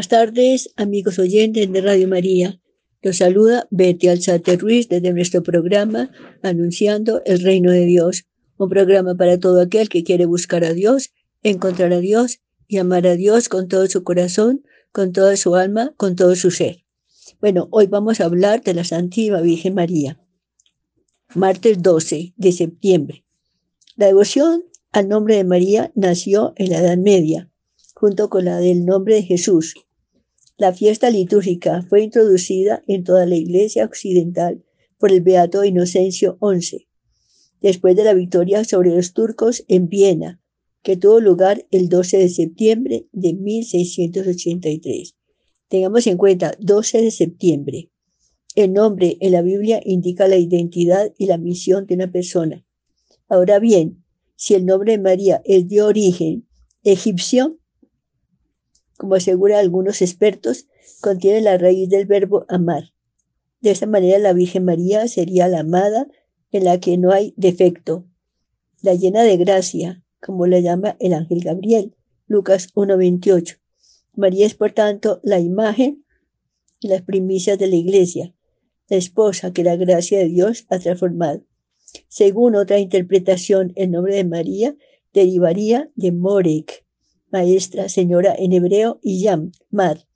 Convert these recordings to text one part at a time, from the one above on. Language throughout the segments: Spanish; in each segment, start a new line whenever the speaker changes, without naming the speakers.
Buenas tardes, amigos oyentes de Radio María. Los saluda Betty Alzate Ruiz desde nuestro programa Anunciando el Reino de Dios, un programa para todo aquel que quiere buscar a Dios, encontrar a Dios y amar a Dios con todo su corazón, con toda su alma, con todo su ser. Bueno, hoy vamos a hablar de la Santísima Virgen María. Martes 12 de septiembre. La devoción al nombre de María nació en la Edad Media junto con la del nombre de Jesús. La fiesta litúrgica fue introducida en toda la Iglesia occidental por el Beato Inocencio XI, después de la victoria sobre los turcos en Viena, que tuvo lugar el 12 de septiembre de 1683. Tengamos en cuenta 12 de septiembre. El nombre en la Biblia indica la identidad y la misión de una persona. Ahora bien, si el nombre de María es de origen egipcio, como aseguran algunos expertos, contiene la raíz del verbo amar. De esta manera la Virgen María sería la amada en la que no hay defecto, la llena de gracia, como la llama el ángel Gabriel, Lucas 1.28. María es, por tanto, la imagen y las primicias de la iglesia, la esposa que la gracia de Dios ha transformado. Según otra interpretación, el nombre de María derivaría de Morek, maestra, señora en hebreo, y Yam, Mar,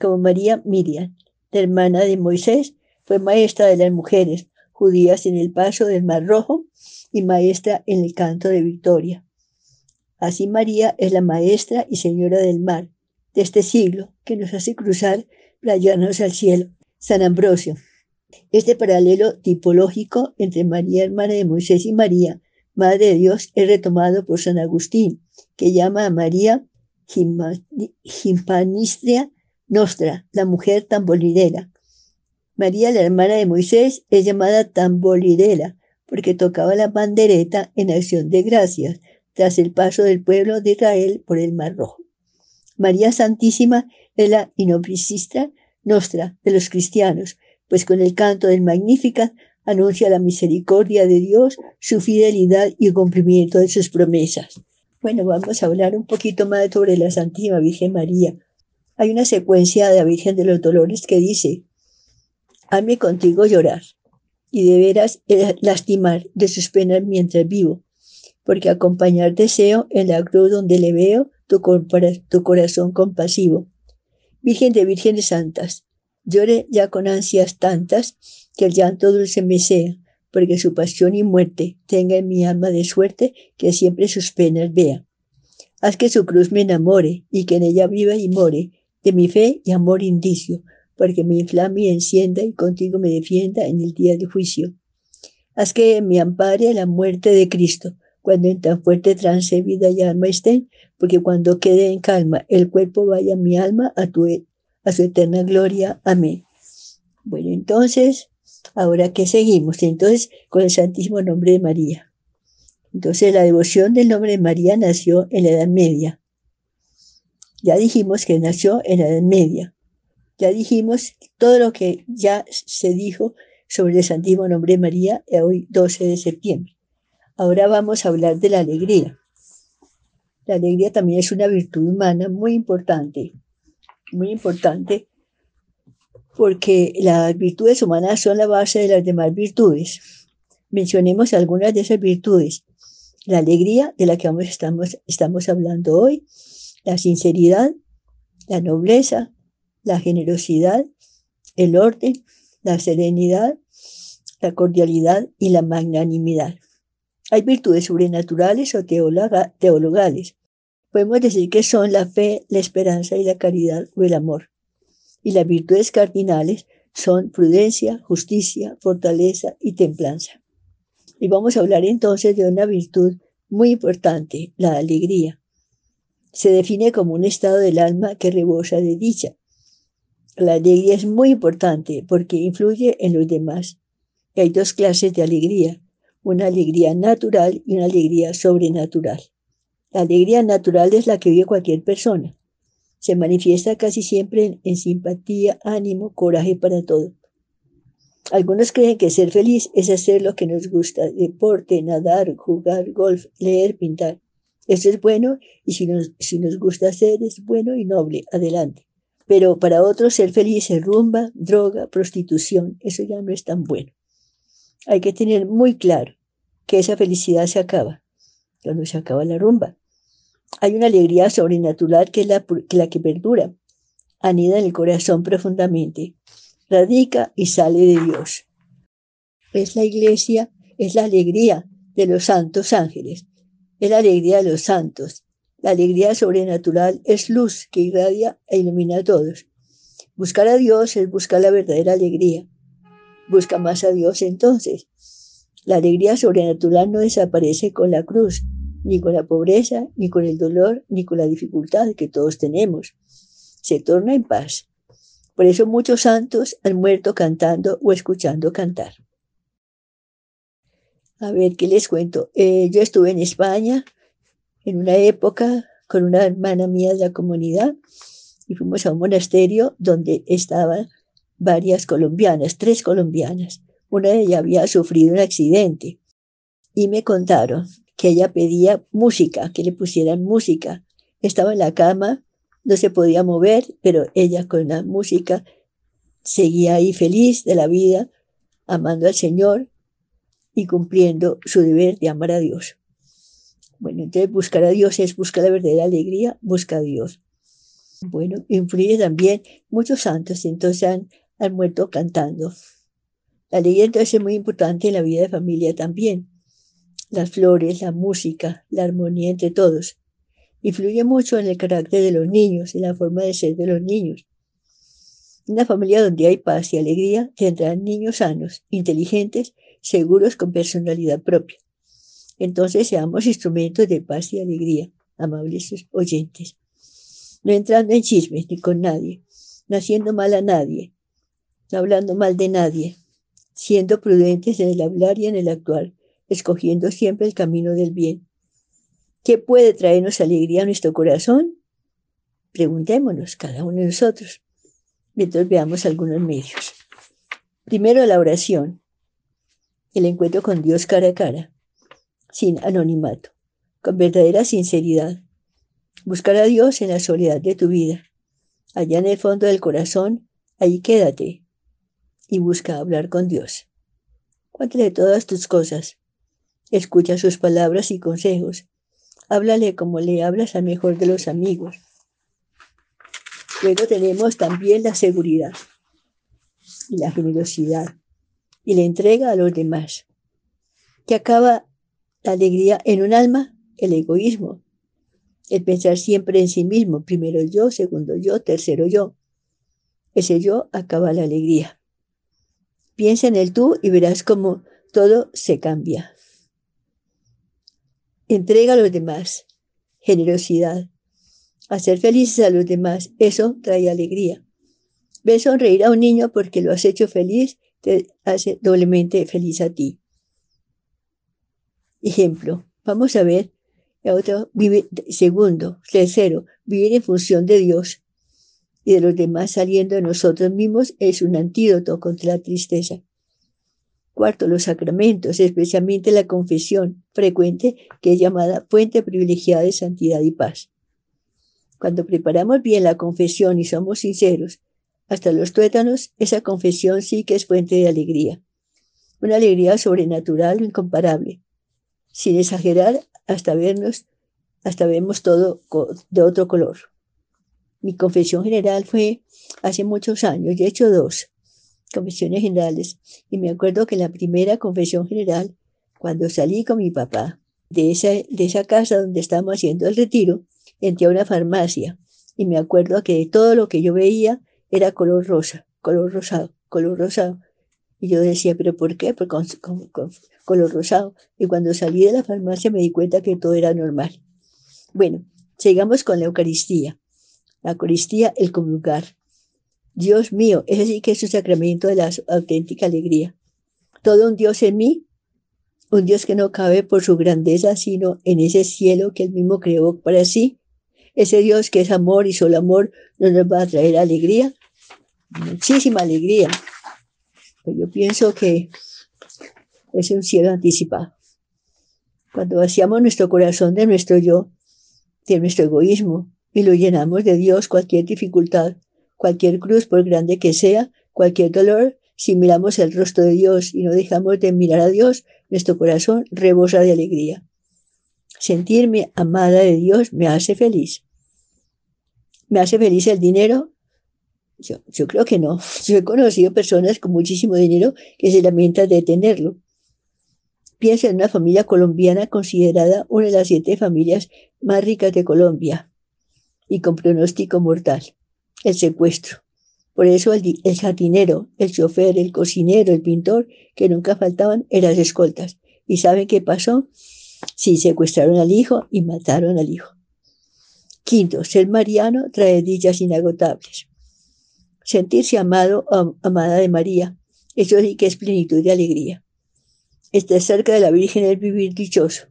como María Miriam, la hermana de Moisés, fue maestra de las mujeres judías en el paso del Mar Rojo y maestra en el canto de victoria. Así María es la maestra y señora del mar de este siglo que nos hace cruzar llevarnos al cielo. San Ambrosio. Este paralelo tipológico entre María, hermana de Moisés, y María, Madre de Dios, es retomado por San Agustín que llama a María Gimpanistria Nostra, la mujer tamborilera. María, la hermana de Moisés, es llamada tamborilera porque tocaba la bandereta en acción de gracias tras el paso del pueblo de Israel por el Mar Rojo. María Santísima es la inopisistra nostra de los cristianos, pues con el canto del Magnificat anuncia la misericordia de Dios, su fidelidad y el cumplimiento de sus promesas. Bueno, vamos a hablar un poquito más sobre la Santísima Virgen María. Hay una secuencia de la Virgen de los Dolores que dice, Hame contigo llorar y de veras lastimar de sus penas mientras vivo, porque acompañar deseo en la cruz donde le veo tu, tu corazón compasivo. Virgen de Vírgenes Santas, llore ya con ansias tantas que el llanto dulce me sea, porque su pasión y muerte tenga en mi alma de suerte que siempre sus penas vea. Haz que su cruz me enamore y que en ella viva y more de mi fe y amor indicio, porque me inflame y encienda y contigo me defienda en el día de juicio. Haz que me ampare la muerte de Cristo, cuando en tan fuerte trance vida y alma estén, porque cuando quede en calma el cuerpo vaya mi alma a, tu, a su eterna gloria. Amén. Bueno, entonces, Ahora, ¿qué seguimos? Entonces, con el Santísimo Nombre de María. Entonces, la devoción del nombre de María nació en la Edad Media. Ya dijimos que nació en la Edad Media. Ya dijimos todo lo que ya se dijo sobre el Santísimo Nombre de María hoy 12 de septiembre. Ahora vamos a hablar de la alegría. La alegría también es una virtud humana muy importante, muy importante porque las virtudes humanas son la base de las demás virtudes. Mencionemos algunas de esas virtudes. La alegría, de la que estamos, estamos hablando hoy, la sinceridad, la nobleza, la generosidad, el orden, la serenidad, la cordialidad y la magnanimidad. Hay virtudes sobrenaturales o teologales. Podemos decir que son la fe, la esperanza y la caridad o el amor y las virtudes cardinales son prudencia, justicia, fortaleza y templanza. Y vamos a hablar entonces de una virtud muy importante, la alegría. Se define como un estado del alma que rebosa de dicha. La alegría es muy importante porque influye en los demás. hay dos clases de alegría, una alegría natural y una alegría sobrenatural. La alegría natural es la que vive cualquier persona se manifiesta casi siempre en, simpatía, ánimo, coraje para todo. Algunos creen que ser feliz es hacer lo que nos gusta, deporte, nadar, jugar, golf, leer, pintar. Eso es bueno y si nos, si nos gusta hacer es bueno y noble, adelante. Pero para otros ser feliz es rumba, droga, prostitución. Eso ya no es tan bueno. Hay que tener muy claro que esa felicidad se acaba cuando se acaba la rumba. Hay una alegría sobrenatural que es la que, la que perdura, anida en el corazón profundamente, radica y sale de Dios. Es la iglesia, es la alegría de los santos ángeles, es la alegría de los santos. La alegría sobrenatural es luz que irradia e ilumina a todos. Buscar a Dios es buscar la verdadera alegría. Busca más a Dios entonces. La alegría sobrenatural no desaparece con la cruz, ni con la pobreza, ni con el dolor, ni con la dificultad que todos tenemos. Se torna en paz. Por eso muchos santos han muerto cantando o escuchando cantar. A ver, ¿qué les cuento? Eh, yo estuve en España en una época con una hermana mía de la comunidad y fuimos a un monasterio donde estaban varias colombianas, tres colombianas. Una de ellas había sufrido un accidente y me contaron que ella pedía música, que le pusieran música. Estaba en la cama, no se podía mover, pero ella con la música seguía ahí feliz de la vida, amando al Señor y cumpliendo su deber de amar a Dios. Bueno, entonces buscar a Dios es buscar la verdadera alegría, busca a Dios. Bueno, influye también muchos santos, entonces han, han muerto cantando. La alegría entonces es muy importante en la vida de familia también las flores, la música, la armonía entre todos. Influye mucho en el carácter de los niños, en la forma de ser de los niños. Una familia donde hay paz y alegría tendrán niños sanos, inteligentes, seguros con personalidad propia. Entonces seamos instrumentos de paz y alegría, amables oyentes. No entrando en chismes ni con nadie, no haciendo mal a nadie, no hablando mal de nadie, siendo prudentes en el hablar y en el actuar, escogiendo siempre el camino del bien. ¿Qué puede traernos alegría a nuestro corazón? Preguntémonos cada uno de nosotros, mientras veamos algunos medios. Primero la oración, el encuentro con Dios cara a cara, sin anonimato, con verdadera sinceridad. Buscar a Dios en la soledad de tu vida. Allá en el fondo del corazón, ahí quédate y busca hablar con Dios. Cuéntale todas tus cosas, Escucha sus palabras y consejos. Háblale como le hablas al mejor de los amigos. Luego tenemos también la seguridad y la generosidad y la entrega a los demás. Que acaba la alegría en un alma, el egoísmo, el pensar siempre en sí mismo, primero yo, segundo yo, tercero yo. Ese yo acaba la alegría. Piensa en el tú y verás cómo todo se cambia entrega a los demás, generosidad. Hacer felices a los demás, eso trae alegría. Ve sonreír a un niño porque lo has hecho feliz, te hace doblemente feliz a ti. Ejemplo, vamos a ver, otro, vive, segundo, tercero, vivir en función de Dios y de los demás saliendo de nosotros mismos es un antídoto contra la tristeza. Cuarto, los sacramentos, especialmente la confesión frecuente, que es llamada fuente privilegiada de santidad y paz. Cuando preparamos bien la confesión y somos sinceros, hasta los tuétanos, esa confesión sí que es fuente de alegría. Una alegría sobrenatural, incomparable. Sin exagerar, hasta vernos, hasta vemos todo de otro color. Mi confesión general fue hace muchos años, he hecho dos confesiones generales. Y me acuerdo que la primera confesión general, cuando salí con mi papá de esa, de esa casa donde estábamos haciendo el retiro, entré a una farmacia y me acuerdo que todo lo que yo veía era color rosa, color rosado, color rosado. Y yo decía, ¿pero por qué? Con, con, color rosado. Y cuando salí de la farmacia me di cuenta que todo era normal. Bueno, sigamos con la Eucaristía. La Eucaristía, el comulgar. Dios mío, es así que es un sacramento de la auténtica alegría. Todo un Dios en mí, un Dios que no cabe por su grandeza, sino en ese cielo que él mismo creó para sí. Ese Dios que es amor y solo amor no nos va a traer alegría, muchísima alegría. Pues yo pienso que es un cielo anticipado. Cuando vaciamos nuestro corazón de nuestro yo, de nuestro egoísmo, y lo llenamos de Dios, cualquier dificultad, Cualquier cruz, por grande que sea, cualquier dolor, si miramos el rostro de Dios y no dejamos de mirar a Dios, nuestro corazón rebosa de alegría. Sentirme amada de Dios me hace feliz. ¿Me hace feliz el dinero? Yo, creo que no. Yo he conocido personas con muchísimo dinero que se lamentan de tenerlo. Piensa en una familia colombiana considerada una de las siete familias más ricas de Colombia y con pronóstico mortal, el secuestro. Por eso el, jardinero, el chofer, el cocinero, el pintor, que nunca faltaban, eran escoltas. ¿Y saben qué pasó? Sí, secuestraron al hijo y mataron al hijo. Quinto, ser mariano trae dichas inagotables. Sentirse amado o amada de María, eso sí que es plenitud de alegría. Estar cerca de la Virgen es vivir dichoso.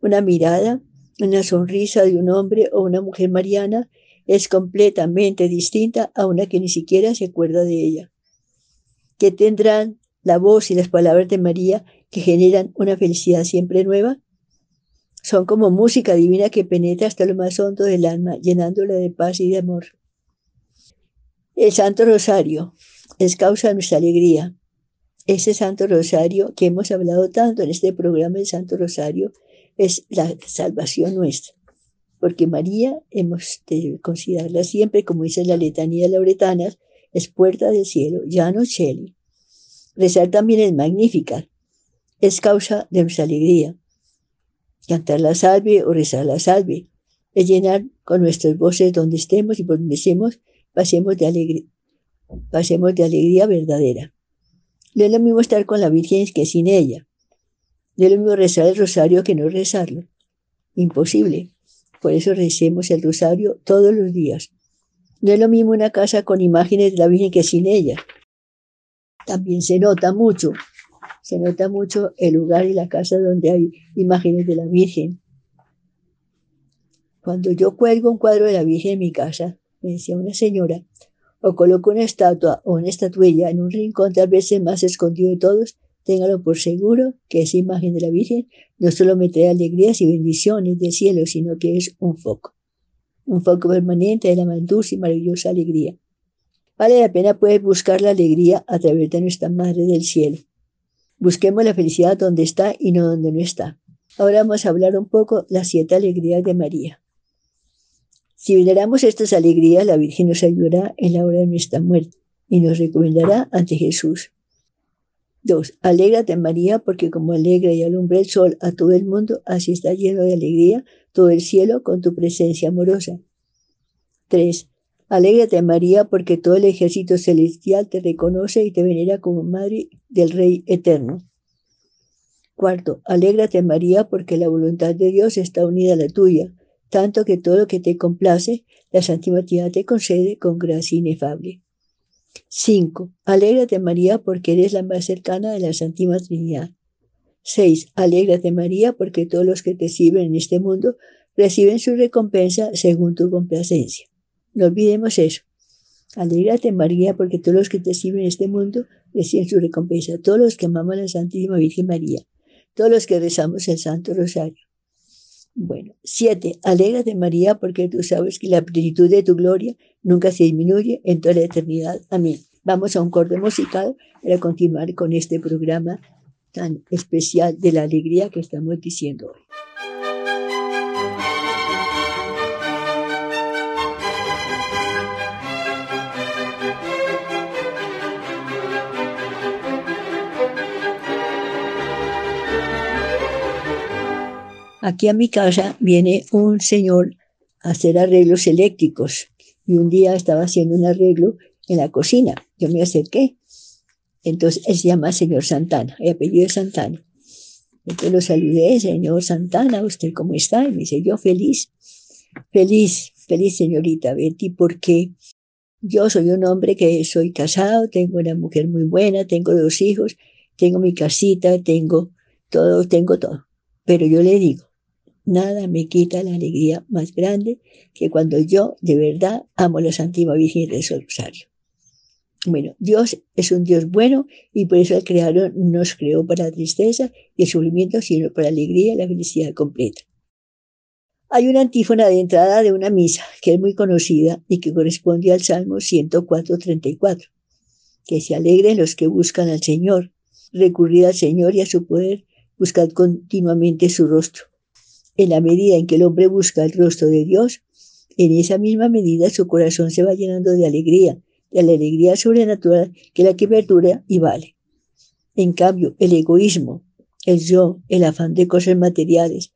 Una mirada, una sonrisa de un hombre o una mujer mariana es completamente distinta a una que ni siquiera se acuerda de ella. ¿Qué tendrán la voz y las palabras de María que generan una felicidad siempre nueva? Son como música divina que penetra hasta lo más hondo del alma, llenándola de paz y de amor. El Santo Rosario es causa de nuestra alegría, ese Santo Rosario que hemos hablado tanto en este programa, el Santo Rosario, es la salvación nuestra. Porque María hemos de considerarla siempre, como dice la letanía de lauretanas, es puerta del cielo, llano cheli. Rezar también es magnífica, es causa de nuestra alegría. Cantar la salve o rezar la salve es llenar con nuestras voces donde estemos y donde estemos, pasemos de alegría, pasemos de alegría verdadera. No es lo mismo estar con la Virgen que sin ella. No es lo mismo rezar el rosario que no rezarlo. Imposible. Por eso recemos el rosario todos los días. No es lo mismo una casa con imágenes de la Virgen que sin ella. También se nota mucho, se nota mucho el lugar y la casa donde hay imágenes de la Virgen. Cuando yo cuelgo un cuadro de la Virgen en mi casa, me decía una señora, o coloco una estatua o una estatuilla en un rincón tal vez el más escondido de todos, téngalo por seguro que esa imagen de la Virgen no solo me trae alegrías y bendiciones del cielo, sino que es un foco, un foco permanente de la más y maravillosa alegría. Vale la pena poder buscar la alegría a través de nuestra Madre del Cielo. Busquemos la felicidad donde está y no donde no está. Ahora vamos a hablar un poco las siete alegrías de María. Si veneramos estas alegrías, la Virgen nos ayudará en la hora de nuestra muerte y nos recomendará ante Jesús. 2. Alégrate María, porque como alegra y alumbra el sol a todo el mundo, así está lleno de alegría todo el cielo con tu presencia amorosa. 3. Alégrate María, porque todo el ejército celestial te reconoce y te venera como Madre del Rey Eterno. Cuarto, alégrate María, porque la voluntad de Dios está unida a la tuya tanto que todo lo que te complace, la Santísima te concede con gracia inefable. 5. Alégrate María porque eres la más cercana de la Santísima Trinidad. 6. Alégrate María porque todos los que te sirven en este mundo reciben su recompensa según tu complacencia. No olvidemos eso. Alégrate María porque todos los que te sirven en este mundo reciben su recompensa. Todos los que amamos a la Santísima Virgen María. Todos los que rezamos el Santo Rosario. Bueno, siete, de María porque tú sabes que la plenitud de tu gloria nunca se disminuye en toda la eternidad. Amén. Vamos a un corte musical para continuar con este programa tan especial de la alegría que estamos diciendo hoy. Aquí a mi casa viene un señor a hacer arreglos eléctricos y un día estaba haciendo un arreglo en la cocina. Yo me acerqué. Entonces él se llama señor Santana, el apellido es Santana. Entonces lo saludé, señor Santana, ¿usted cómo está? Y me dice, yo feliz, feliz, feliz señorita Betty, porque yo soy un hombre que soy casado, tengo una mujer muy buena, tengo dos hijos, tengo mi casita, tengo todo, tengo todo. Pero yo le digo, Nada me quita la alegría más grande que cuando yo de verdad amo la Santísima Virgen del Rosario. Bueno, Dios es un Dios bueno y por eso el Creador nos creó para la tristeza y el sufrimiento, sino para la alegría y la felicidad completa. Hay una antífona de entrada de una misa que es muy conocida y que corresponde al Salmo 104.34, que se alegren los que buscan al Señor, recurrid al Señor y a su poder, buscad continuamente su rostro. En la medida en que el hombre busca el rostro de Dios, en esa misma medida su corazón se va llenando de alegría, de la alegría sobrenatural que la que perdura y vale. En cambio, el egoísmo, el yo, el afán de cosas materiales,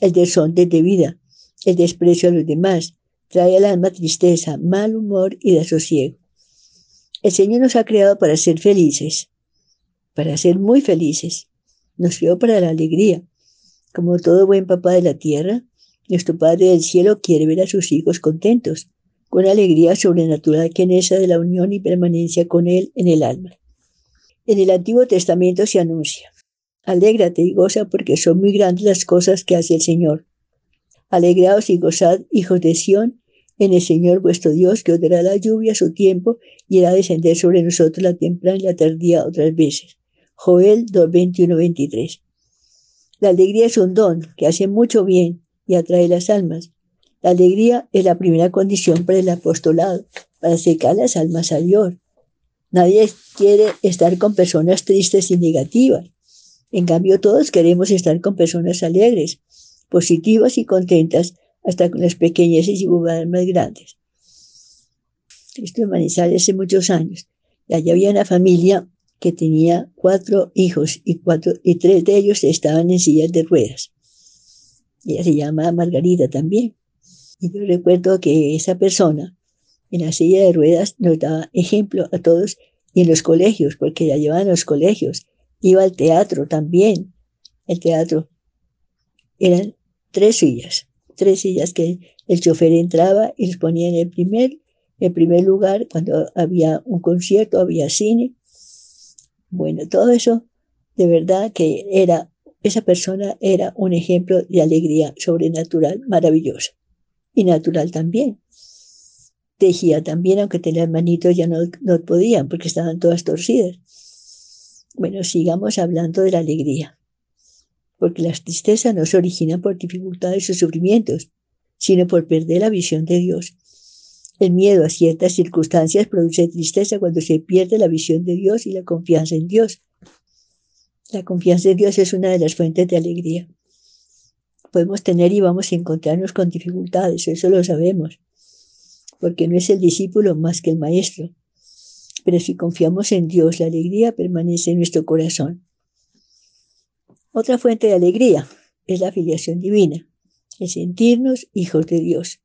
el desorden de vida, el desprecio a los demás, trae al alma tristeza, mal humor y desosiego. El Señor nos ha creado para ser felices, para ser muy felices. Nos creó para la alegría. Como todo buen papá de la tierra, nuestro Padre del cielo quiere ver a sus hijos contentos, con alegría sobrenatural que en esa de la unión y permanencia con Él en el alma. En el Antiguo Testamento se anuncia, Alégrate y goza porque son muy grandes las cosas que hace el Señor. Alegraos y gozad, hijos de Sión, en el Señor vuestro Dios, que os dará la lluvia a su tiempo y hará descender sobre nosotros la temprana y la tardía otras veces. Joel 2, 23. La alegría es un don que hace mucho bien y atrae las almas. La alegría es la primera condición para el apostolado, para acercar las almas a Dios. Nadie quiere estar con personas tristes y negativas. En cambio, todos queremos estar con personas alegres, positivas y contentas, hasta con las pequeñas y bobadas más grandes. Esto en Manizales hace muchos años. Allá había una familia que tenía cuatro hijos y, cuatro, y tres de ellos estaban en sillas de ruedas. Ella se llama Margarita también. Y yo recuerdo que esa persona en la silla de ruedas nos daba ejemplo a todos y en los colegios, porque la llevaban a los colegios Iba al teatro también. El teatro eran tres sillas, tres sillas que el chofer entraba y los ponía en el primer, el primer lugar cuando había un concierto, había cine. Bueno, todo eso de verdad que era, esa persona era un ejemplo de alegría sobrenatural maravillosa y natural también. Tejía también, aunque tenía manitos ya no, no podían porque estaban todas torcidas. Bueno, sigamos hablando de la alegría, porque la tristeza no se origina por dificultades o sufrimientos, sino por perder la visión de Dios. El miedo a ciertas circunstancias produce tristeza cuando se pierde la visión de Dios y la confianza en Dios. La confianza en Dios es una de las fuentes de alegría. Podemos tener y vamos a encontrarnos con dificultades, eso lo sabemos, porque no es el discípulo más que el maestro. Pero si confiamos en Dios, la alegría permanece en nuestro corazón. Otra fuente de alegría es la filiación divina, el sentirnos hijos de Dios.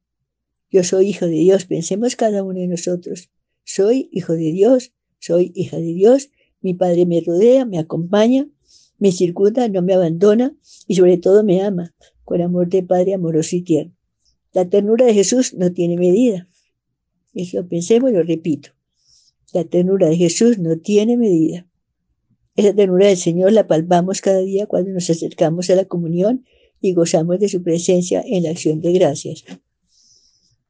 Yo soy hijo de Dios, pensemos cada uno de nosotros. Soy hijo de Dios, soy hija de Dios, mi Padre me rodea, me acompaña, me circunda, no me abandona y sobre todo me ama, con amor de Padre amoroso y tierno. La ternura de Jesús no tiene medida. Eso pensemos y lo repito. La ternura de Jesús no tiene medida. Esa ternura del Señor la palpamos cada día cuando nos acercamos a la comunión y gozamos de su presencia en la acción de gracias.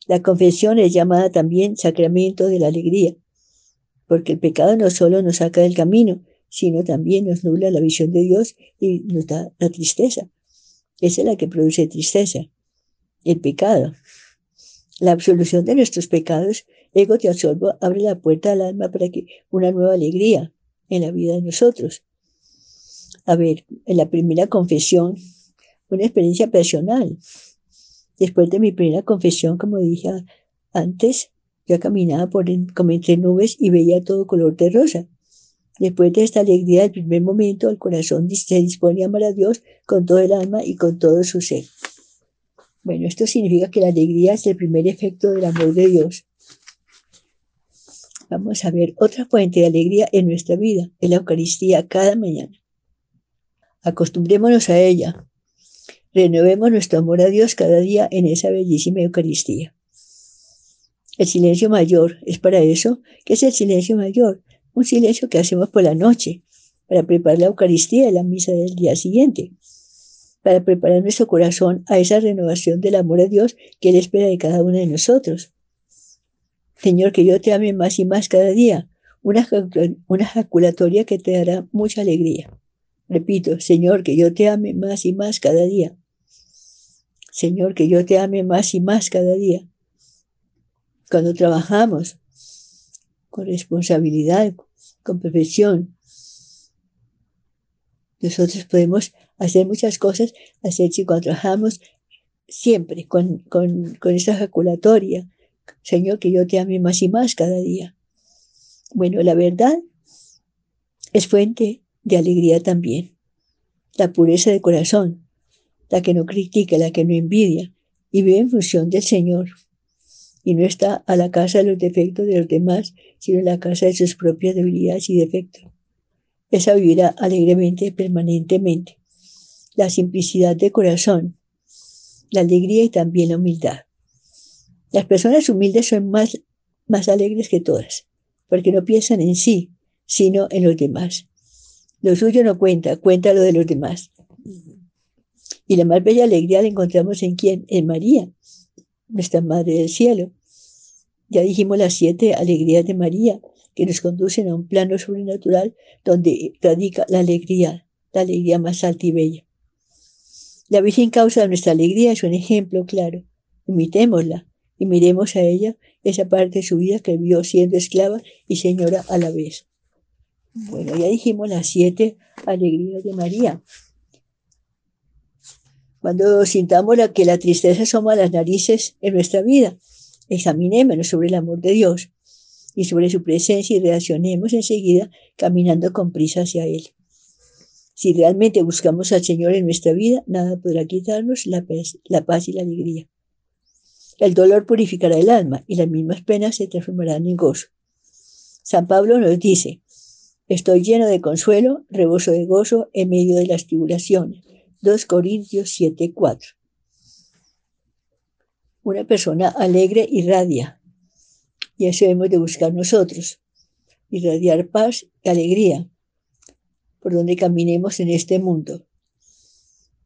La confesión es llamada también sacramento de la alegría, porque el pecado no solo nos saca del camino, sino también nos nubla la visión de Dios y nos da la tristeza. Esa es la que produce tristeza, el pecado. La absolución de nuestros pecados Ego te absorbo, abre la puerta al alma para que una nueva alegría en la vida de nosotros. A ver, en la primera confesión, una experiencia personal. Después de mi primera confesión, como dije antes, yo caminaba por como entre nubes y veía todo color de rosa. Después de esta alegría del primer momento, el corazón se dispone a amar a Dios con todo el alma y con todo su ser. Bueno, esto significa que la alegría es el primer efecto del amor de Dios vamos a ver otra fuente de alegría en nuestra vida, en la Eucaristía cada mañana. Acostumbrémonos a ella. Renovemos nuestro amor a Dios cada día en esa bellísima Eucaristía. El silencio mayor es para eso. ¿Qué es el silencio mayor? Un silencio que hacemos por la noche para preparar la Eucaristía y la misa del día siguiente, para preparar nuestro corazón a esa renovación del amor a Dios que Él espera de cada uno de nosotros. Señor, que yo te ame más y más cada día. Una, una ejaculatoria que te dará mucha alegría. Repito, Señor, que yo te ame más y más cada día. Señor, que yo te ame más y más cada día. Cuando trabajamos con responsabilidad, con perfección, nosotros podemos hacer muchas cosas, hacer si cuando trabajamos siempre con, con, con esa ejaculatoria, Señor, que yo te ame más y más cada día. Bueno, la verdad es fuente de alegría también. La pureza de corazón, la que no critica, la que no envidia y vive en función del Señor. Y no está a la casa de los defectos de los demás, sino en la casa de sus propias debilidades y defectos. Esa vivirá alegremente, permanentemente. La simplicidad de corazón, la alegría y también la humildad. Las personas humildes son más, más alegres que todas, porque no piensan en sí, sino en los demás. Lo suyo no cuenta, cuenta lo de los demás. Y la más bella alegría la encontramos en quién? En María, nuestra Madre del Cielo. Ya dijimos las siete alegrías de María, que nos conducen a un plano sobrenatural donde radica la alegría, la alegría más alta y bella. La Virgen causa de nuestra alegría es un ejemplo claro. Imitémosla y miremos a ella esa parte de su vida que vio siendo esclava y señora a la vez. Bueno, ya dijimos las siete alegrías de María. Cuando sintamos que la tristeza asoma las narices en nuestra vida, examinémonos sobre el amor de Dios y sobre su presencia y reaccionemos enseguida caminando con prisa hacia Él. Si realmente buscamos al Señor en nuestra vida, nada podrá quitarnos la paz, la paz y la alegría. El dolor purificará el alma y las mismas penas se transformarán en gozo. San Pablo nos dice, Estoy lleno de consuelo, reboso de gozo en medio de las tribulaciones. 2 Corintios 7, 4. Una persona alegre irradia, y eso hemos de buscar nosotros, irradiar paz y alegría por donde caminemos en este mundo.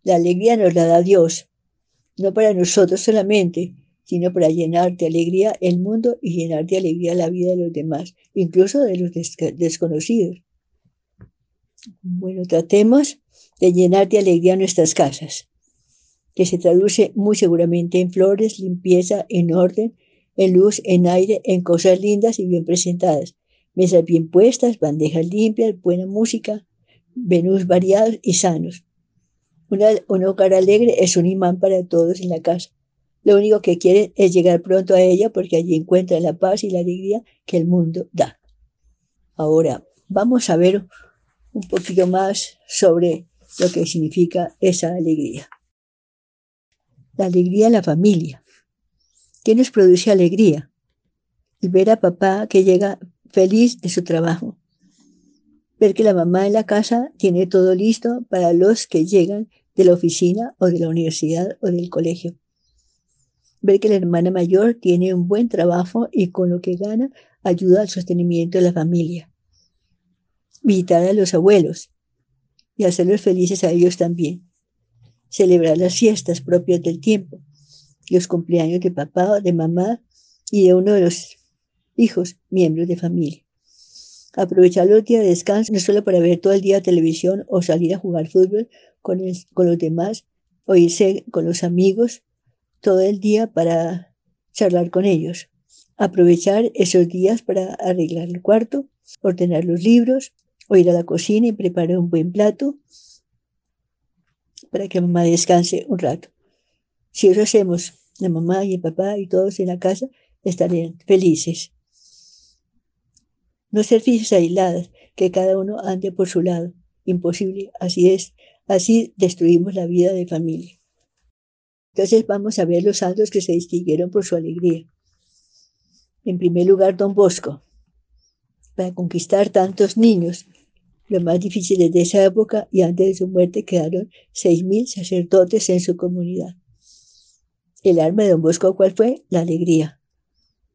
La alegría nos la da Dios, no para nosotros solamente, sino para llenar de alegría el mundo y llenar de alegría la vida de los demás, incluso de los desconocidos. Bueno, tratemos de llenar de alegría nuestras casas, que se traduce muy seguramente en flores, limpieza, en orden, en luz, en aire, en cosas lindas y bien presentadas, mesas bien puestas, bandejas limpias, buena música, menús variados y sanos. un hogar alegre es un imán para todos en la casa lo único que quieren es llegar pronto a ella porque allí encuentran la paz y la alegría que el mundo da. Ahora, vamos a ver un poquito más sobre lo que significa esa alegría. La alegría en la familia. ¿Qué nos produce alegría? El ver a papá que llega feliz de su trabajo. Ver que la mamá en la casa tiene todo listo para los que llegan de la oficina o de la universidad o del colegio ver que la hermana mayor tiene un buen trabajo y con lo que gana ayuda al sostenimiento de la familia. Visitar a los abuelos y hacerlos felices a ellos también. Celebrar las fiestas propias del tiempo, los cumpleaños de papá de mamá y de uno de los hijos, miembros de familia. Aprovechar los días de descanso no solo para ver todo el día televisión o salir a jugar fútbol con, con los demás o irse con los amigos todo el día para charlar con ellos. Aprovechar esos días para arreglar el cuarto, ordenar los libros, o ir a la cocina y preparar un buen plato para que mamá descanse un rato. Si eso hacemos, la mamá y el papá y todos en la casa estarían felices. No ser felices aisladas, que cada uno ande por su lado. Imposible, así es. Así destruimos la vida de familia. Entonces vamos a ver los santos que se distinguieron por su alegría. En primer lugar, don Bosco. Para conquistar tantos niños, lo más difícil de esa época y antes de su muerte quedaron seis mil sacerdotes en su comunidad. El arma de don Bosco, ¿cuál fue? La alegría.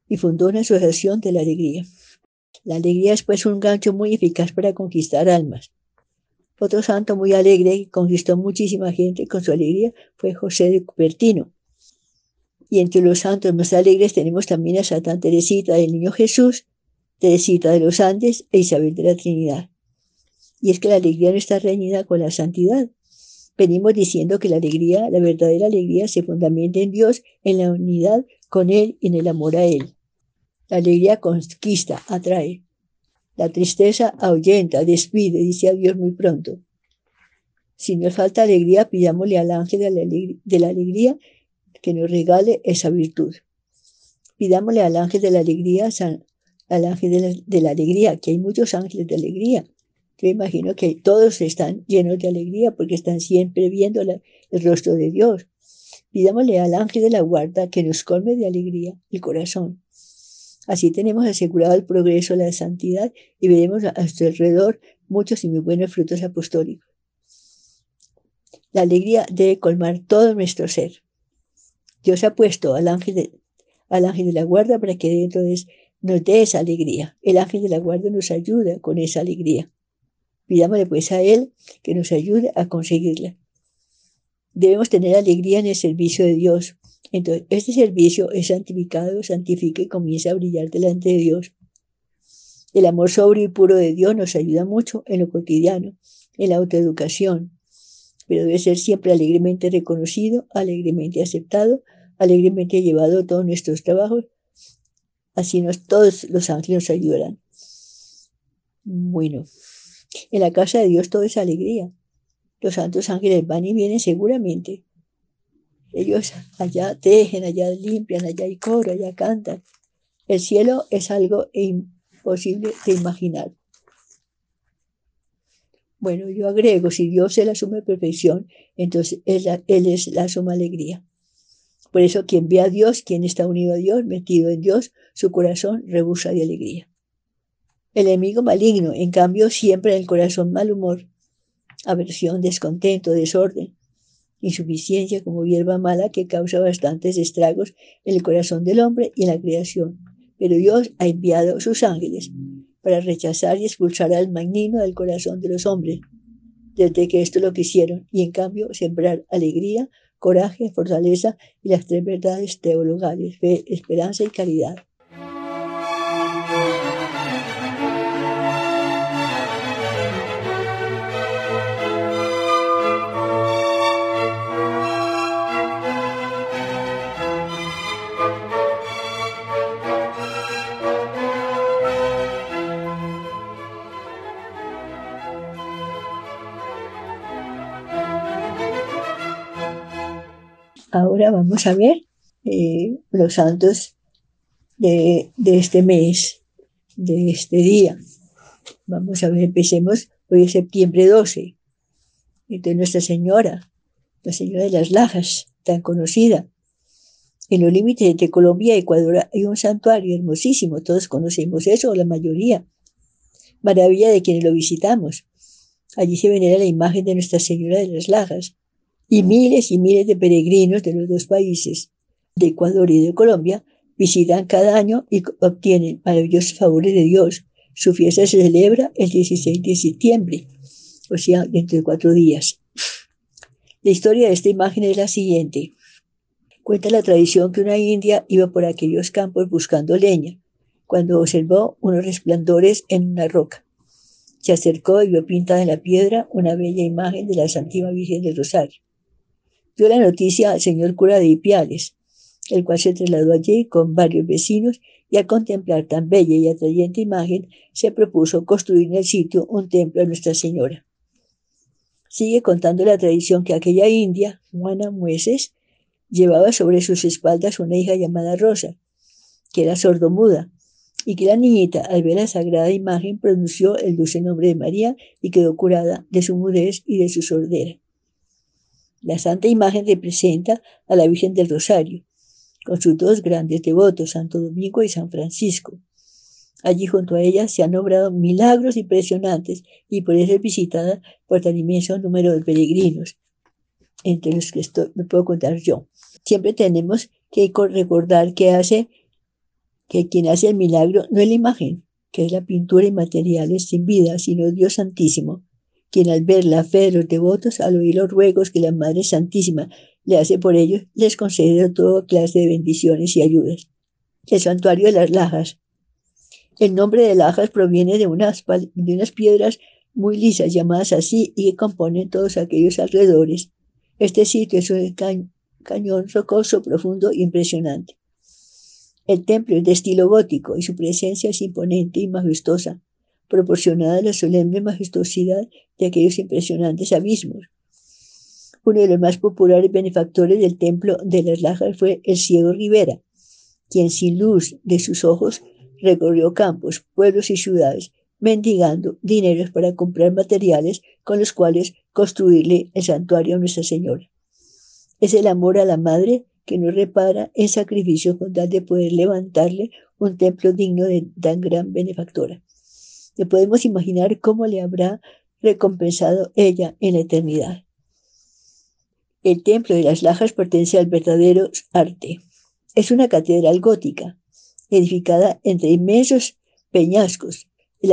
Y fundó una asociación de la alegría. La alegría es pues un gancho muy eficaz para conquistar almas. Otro santo muy alegre que conquistó muchísima gente con su alegría fue José de Cupertino. Y entre los santos más alegres tenemos también a Santa Teresita del Niño Jesús, Teresita de los Andes e Isabel de la Trinidad. Y es que la alegría no está reñida con la santidad. Venimos diciendo que la alegría, la verdadera alegría, se fundamenta en Dios, en la unidad con Él y en el amor a Él. La alegría conquista, atrae. La tristeza ahuyenta, despide, dice adiós muy pronto. Si nos falta alegría, pidámosle al ángel de la alegría que nos regale esa virtud. Pidámosle al ángel de la alegría, al ángel de la, alegría, que hay muchos ángeles de alegría. Yo imagino que todos están llenos de alegría porque están siempre viendo el rostro de Dios. Pidámosle al ángel de la guarda que nos colme de alegría el corazón. Así tenemos asegurado el progreso, la santidad y veremos a nuestro alrededor muchos y muy buenos frutos apostólicos. La alegría debe colmar todo nuestro ser. Dios ha puesto al ángel de, al ángel de la guarda para que dentro de nos dé esa alegría. El ángel de la guarda nos ayuda con esa alegría. Pidámosle pues a Él que nos ayude a conseguirla. Debemos tener alegría en el servicio de Dios. Entonces, este servicio es santificado, santifica y comienza a brillar delante de Dios. El amor sobrio y puro de Dios nos ayuda mucho en lo cotidiano, en la autoeducación, pero debe ser siempre alegremente reconocido, alegremente aceptado, alegremente llevado a todos nuestros trabajos. Así nos, todos los ángeles nos ayudarán. Bueno, en la casa de Dios todo es alegría. Los santos ángeles van y vienen seguramente. Ellos allá tejen, allá limpian, allá hay coro, allá cantan. El cielo es algo imposible de imaginar. Bueno, yo agrego, si Dios es la suma perfección, entonces él, él es la suma alegría. Por eso quien ve a Dios, quien está unido a Dios, metido en Dios, su corazón rebosa de alegría. El enemigo maligno, en cambio, siempre en el corazón mal humor, aversión, descontento, desorden, insuficiencia como hierba mala que causa bastantes estragos en el corazón del hombre y en la creación. Pero Dios ha enviado sus ángeles para rechazar y expulsar al magnino del corazón de los hombres, desde que esto lo quisieron, y en cambio sembrar alegría, coraje, fortaleza y las tres verdades teologales, fe, esperanza y caridad. Ahora vamos a ver eh, los santos de, este mes, de este día. Vamos a ver, empecemos, hoy es septiembre 12. Entonces Nuestra Señora, la Señora de las Lajas, tan conocida. En los límites entre Colombia y Ecuador hay un santuario hermosísimo, todos conocemos eso, la mayoría. Maravilla de quienes lo visitamos. Allí se venera la imagen de Nuestra Señora de las Lajas, y miles y miles de peregrinos de los dos países, de Ecuador y de Colombia, visitan cada año y obtienen maravillosos favores de Dios. Su fiesta se celebra el 16 de septiembre, o sea, dentro de cuatro días. La historia de esta imagen es la siguiente. Cuenta la tradición que una india iba por aquellos campos buscando leña, cuando observó unos resplandores en una roca. Se acercó y vio pintada en la piedra una bella imagen de la Santísima Virgen del Rosario dio la noticia al señor cura de Ipiales, el cual se trasladó allí con varios vecinos y al contemplar tan bella y atrayente imagen se propuso construir en el sitio un templo a Nuestra Señora. Sigue contando la tradición que aquella india, Juana Mueces, llevaba sobre sus espaldas una hija llamada Rosa, que era sordomuda, y que la niñita, al ver la sagrada imagen, pronunció el dulce nombre de María y quedó curada de su mudez y de su sordera. La santa imagen representa a la Virgen del Rosario, con sus dos grandes devotos, Santo Domingo y San Francisco. Allí junto a ella se han obrado milagros impresionantes y por eso es visitada por tan inmenso número de peregrinos, entre los que me puedo contar yo. Siempre tenemos que recordar que hace que quien hace el milagro no es la imagen, que es la pintura y materiales sin vida, sino Dios Santísimo, quien al ver la fe de los devotos, al oír los ruegos que la Madre Santísima le hace por ellos, les concede toda clase de bendiciones y ayudas. El santuario de las lajas. El nombre de lajas proviene de unas, piedras muy lisas, llamadas así, y que componen todos aquellos alrededores. Este sitio es un cañón rocoso, profundo e impresionante. El templo es de estilo gótico y su presencia es imponente y majestuosa, proporcionada la solemne majestuosidad de aquellos impresionantes abismos. Uno de los más populares benefactores del templo de las Lajas fue el ciego Rivera, quien sin luz de sus ojos recorrió campos, pueblos y ciudades, mendigando dineros para comprar materiales con los cuales construirle el santuario a Nuestra Señora. Es el amor a la Madre que nos repara en sacrificio con tal de poder levantarle un templo digno de tan gran benefactora. Le podemos imaginar cómo le habrá recompensado ella en la eternidad. El templo de las Lajas pertenece al verdadero arte. Es una catedral gótica, edificada entre inmensos peñascos. El,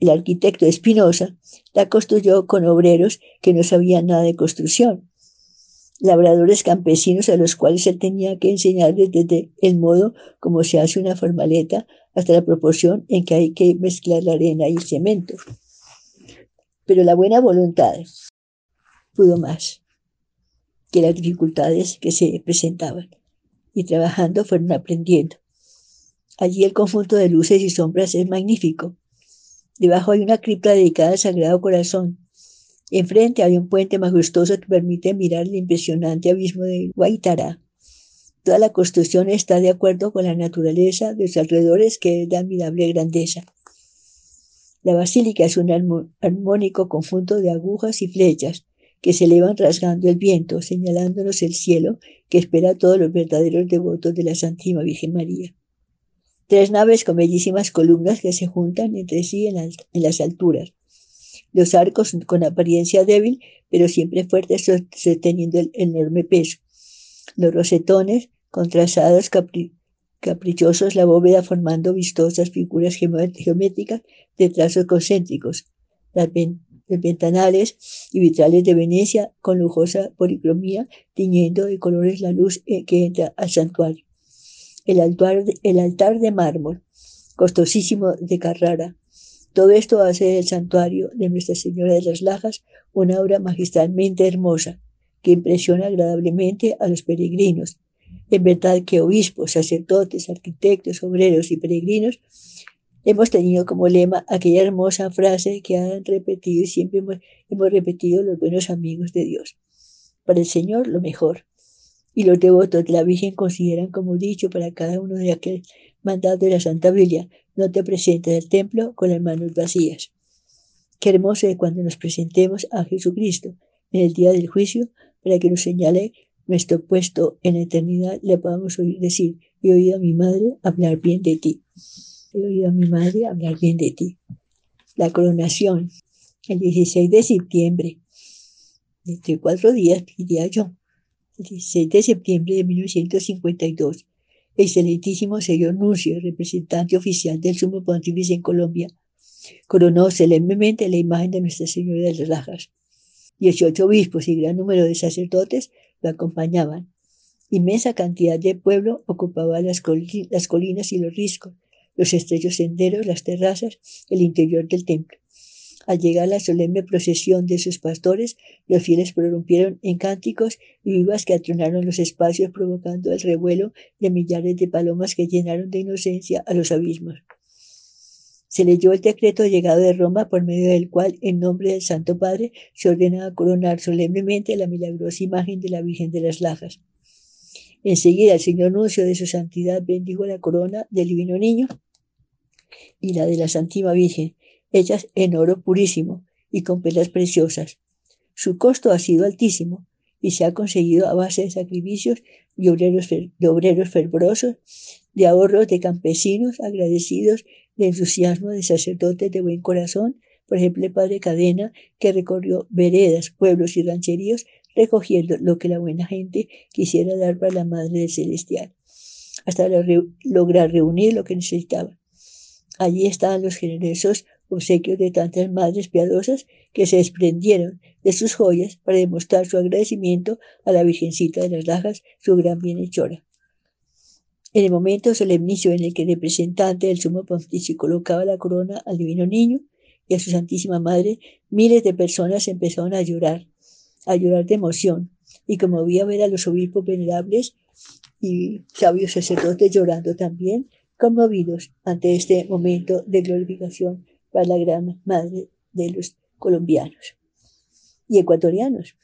el arquitecto Espinosa la construyó con obreros que no sabían nada de construcción labradores campesinos a los cuales él tenía que enseñarles desde el modo como se hace una formaleta hasta la proporción en que hay que mezclar la arena y el cemento. Pero la buena voluntad pudo más que las dificultades que se presentaban y trabajando fueron aprendiendo. Allí el conjunto de luces y sombras es magnífico. Debajo hay una cripta dedicada al Sagrado Corazón, Enfrente hay un puente majestuoso que permite mirar el impresionante abismo de Guaitara. Toda la construcción está de acuerdo con la naturaleza de los alrededores que es de admirable grandeza. La basílica es un armónico conjunto de agujas y flechas que se elevan rasgando el viento, señalándonos el cielo que espera a todos los verdaderos devotos de la Santísima Virgen María. Tres naves con bellísimas columnas que se juntan entre sí en las alturas los arcos con apariencia débil, pero siempre fuertes, sosteniendo el enorme peso. Los rosetones, contrastados caprichosos, la bóveda formando vistosas figuras geométricas de trazos concéntricos. Las ventanales y vitrales de Venecia con lujosa policromía, tiñendo de colores la luz eh, que entra al santuario. El altar, el altar de mármol, costosísimo de Carrara, todo esto hace del santuario de Nuestra Señora de las Lajas una obra magistralmente hermosa que impresiona agradablemente a los peregrinos. En verdad que obispos, sacerdotes, arquitectos, obreros y peregrinos hemos tenido como lema aquella hermosa frase que han repetido y siempre hemos, hemos repetido los buenos amigos de Dios. Para el Señor lo mejor. Y los devotos de la Virgen consideran como dicho para cada uno de aquel mandato de la Santa Biblia, no te presentes al templo con las manos vacías. Qué hermoso es cuando nos presentemos a Jesucristo en el día del juicio para que nos señale nuestro puesto en la eternidad, le podamos oír decir, he oído a mi madre hablar bien de ti. He oído a mi madre hablar bien de ti. La coronación, el 16 de septiembre, entre cuatro días, diría yo, el 16 de septiembre de 1952, excelentísimo señor Nuncio, representante oficial del Sumo Pontífice en Colombia, coronó solemnemente la imagen de Nuestra Señora de las Rajas. Dieciocho obispos y gran número de sacerdotes lo acompañaban. Inmensa cantidad de pueblo ocupaba las, las colinas y los riscos, los estrechos senderos, las terrazas, el interior del templo. Al llegar la solemne procesión de sus pastores, los fieles prorrumpieron en cánticos y vivas que atronaron los espacios provocando el revuelo de millares de palomas que llenaron de inocencia a los abismos. Se leyó el decreto llegado de Roma por medio del cual, en nombre del Santo Padre, se ordenaba coronar solemnemente la milagrosa imagen de la Virgen de las Lajas. Enseguida el señor nuncio de su santidad bendijo la corona del divino niño y la de la Santísima Virgen, hechas en oro purísimo y con pelas preciosas. Su costo ha sido altísimo y se ha conseguido a base de sacrificios de obreros, de obreros fervorosos, de ahorros de campesinos agradecidos, de entusiasmo de sacerdotes de buen corazón, por ejemplo el padre Cadena, que recorrió veredas, pueblos y rancheríos recogiendo lo que la buena gente quisiera dar para la Madre del Celestial, hasta lograr reunir lo que necesitaba. Allí estaban los generosos obsequios de tantas madres piadosas que se desprendieron de sus joyas para demostrar su agradecimiento a la Virgencita de las Lajas, su gran bienhechora. En el momento solemnicio en el que el representante del sumo pontífice colocaba la corona al divino niño, y a su Santísima Madre, miles de personas empezaron a llorar, a llorar de emoción, y como a ver a los obispos venerables y sabios sacerdotes llorando también, conmovidos ante este momento de glorificación para la gran Madre de los colombianos y ecuatorianos.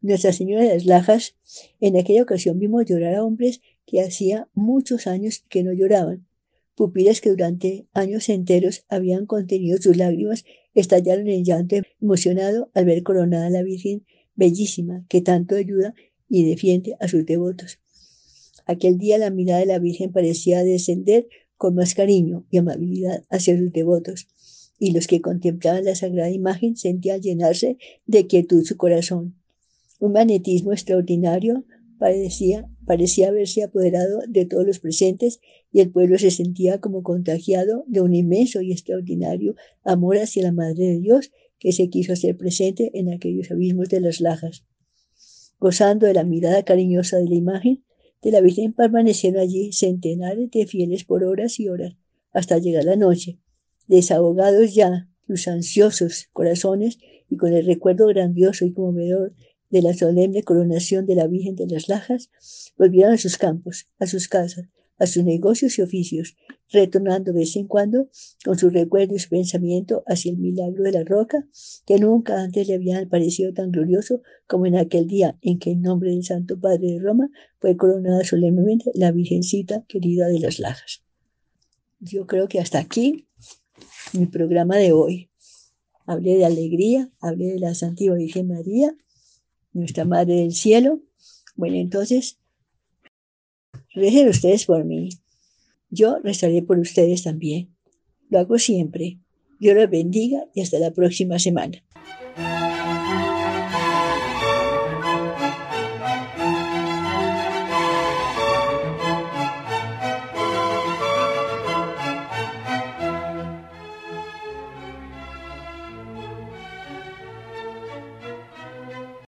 Nuestra Señora de las Lajas, en aquella ocasión vimos llorar a hombres que hacía muchos años que no lloraban. Pupilas que durante años enteros habían contenido sus lágrimas estallaron en llanto emocionado al ver coronada a la Virgen bellísima que tanto ayuda y defiende a sus devotos. Aquel día la mirada de la Virgen parecía descender con más cariño y amabilidad hacia sus devotos, y los que contemplaban la sagrada imagen sentían llenarse de quietud su corazón. Un magnetismo extraordinario parecía, parecía haberse apoderado de todos los presentes y el pueblo se sentía como contagiado de un inmenso y extraordinario amor hacia la Madre de Dios que se quiso hacer presente en aquellos abismos de las lajas. Gozando de la mirada cariñosa de la imagen de la Virgen permanecieron allí centenares de fieles por horas y horas, hasta llegar la noche, desahogados ya sus ansiosos corazones y con el recuerdo grandioso y conmovedor de la solemne coronación de la Virgen de las Lajas, volvieron a sus campos, a sus casas, a sus negocios y oficios, retornando de vez en cuando con su recuerdo y su pensamiento hacia el milagro de la roca, que nunca antes le habían parecido tan glorioso como en aquel día en que en nombre del Santo Padre de Roma fue coronada solemnemente la Virgencita querida de las Lajas. Yo creo que hasta aquí mi programa de hoy. Hablé de alegría, hablé de la Santísima Virgen María, nuestra Madre del Cielo. Bueno, entonces Recen ustedes por mí. Yo rezaré por ustedes también. Lo hago siempre. Dios los bendiga y hasta la próxima semana.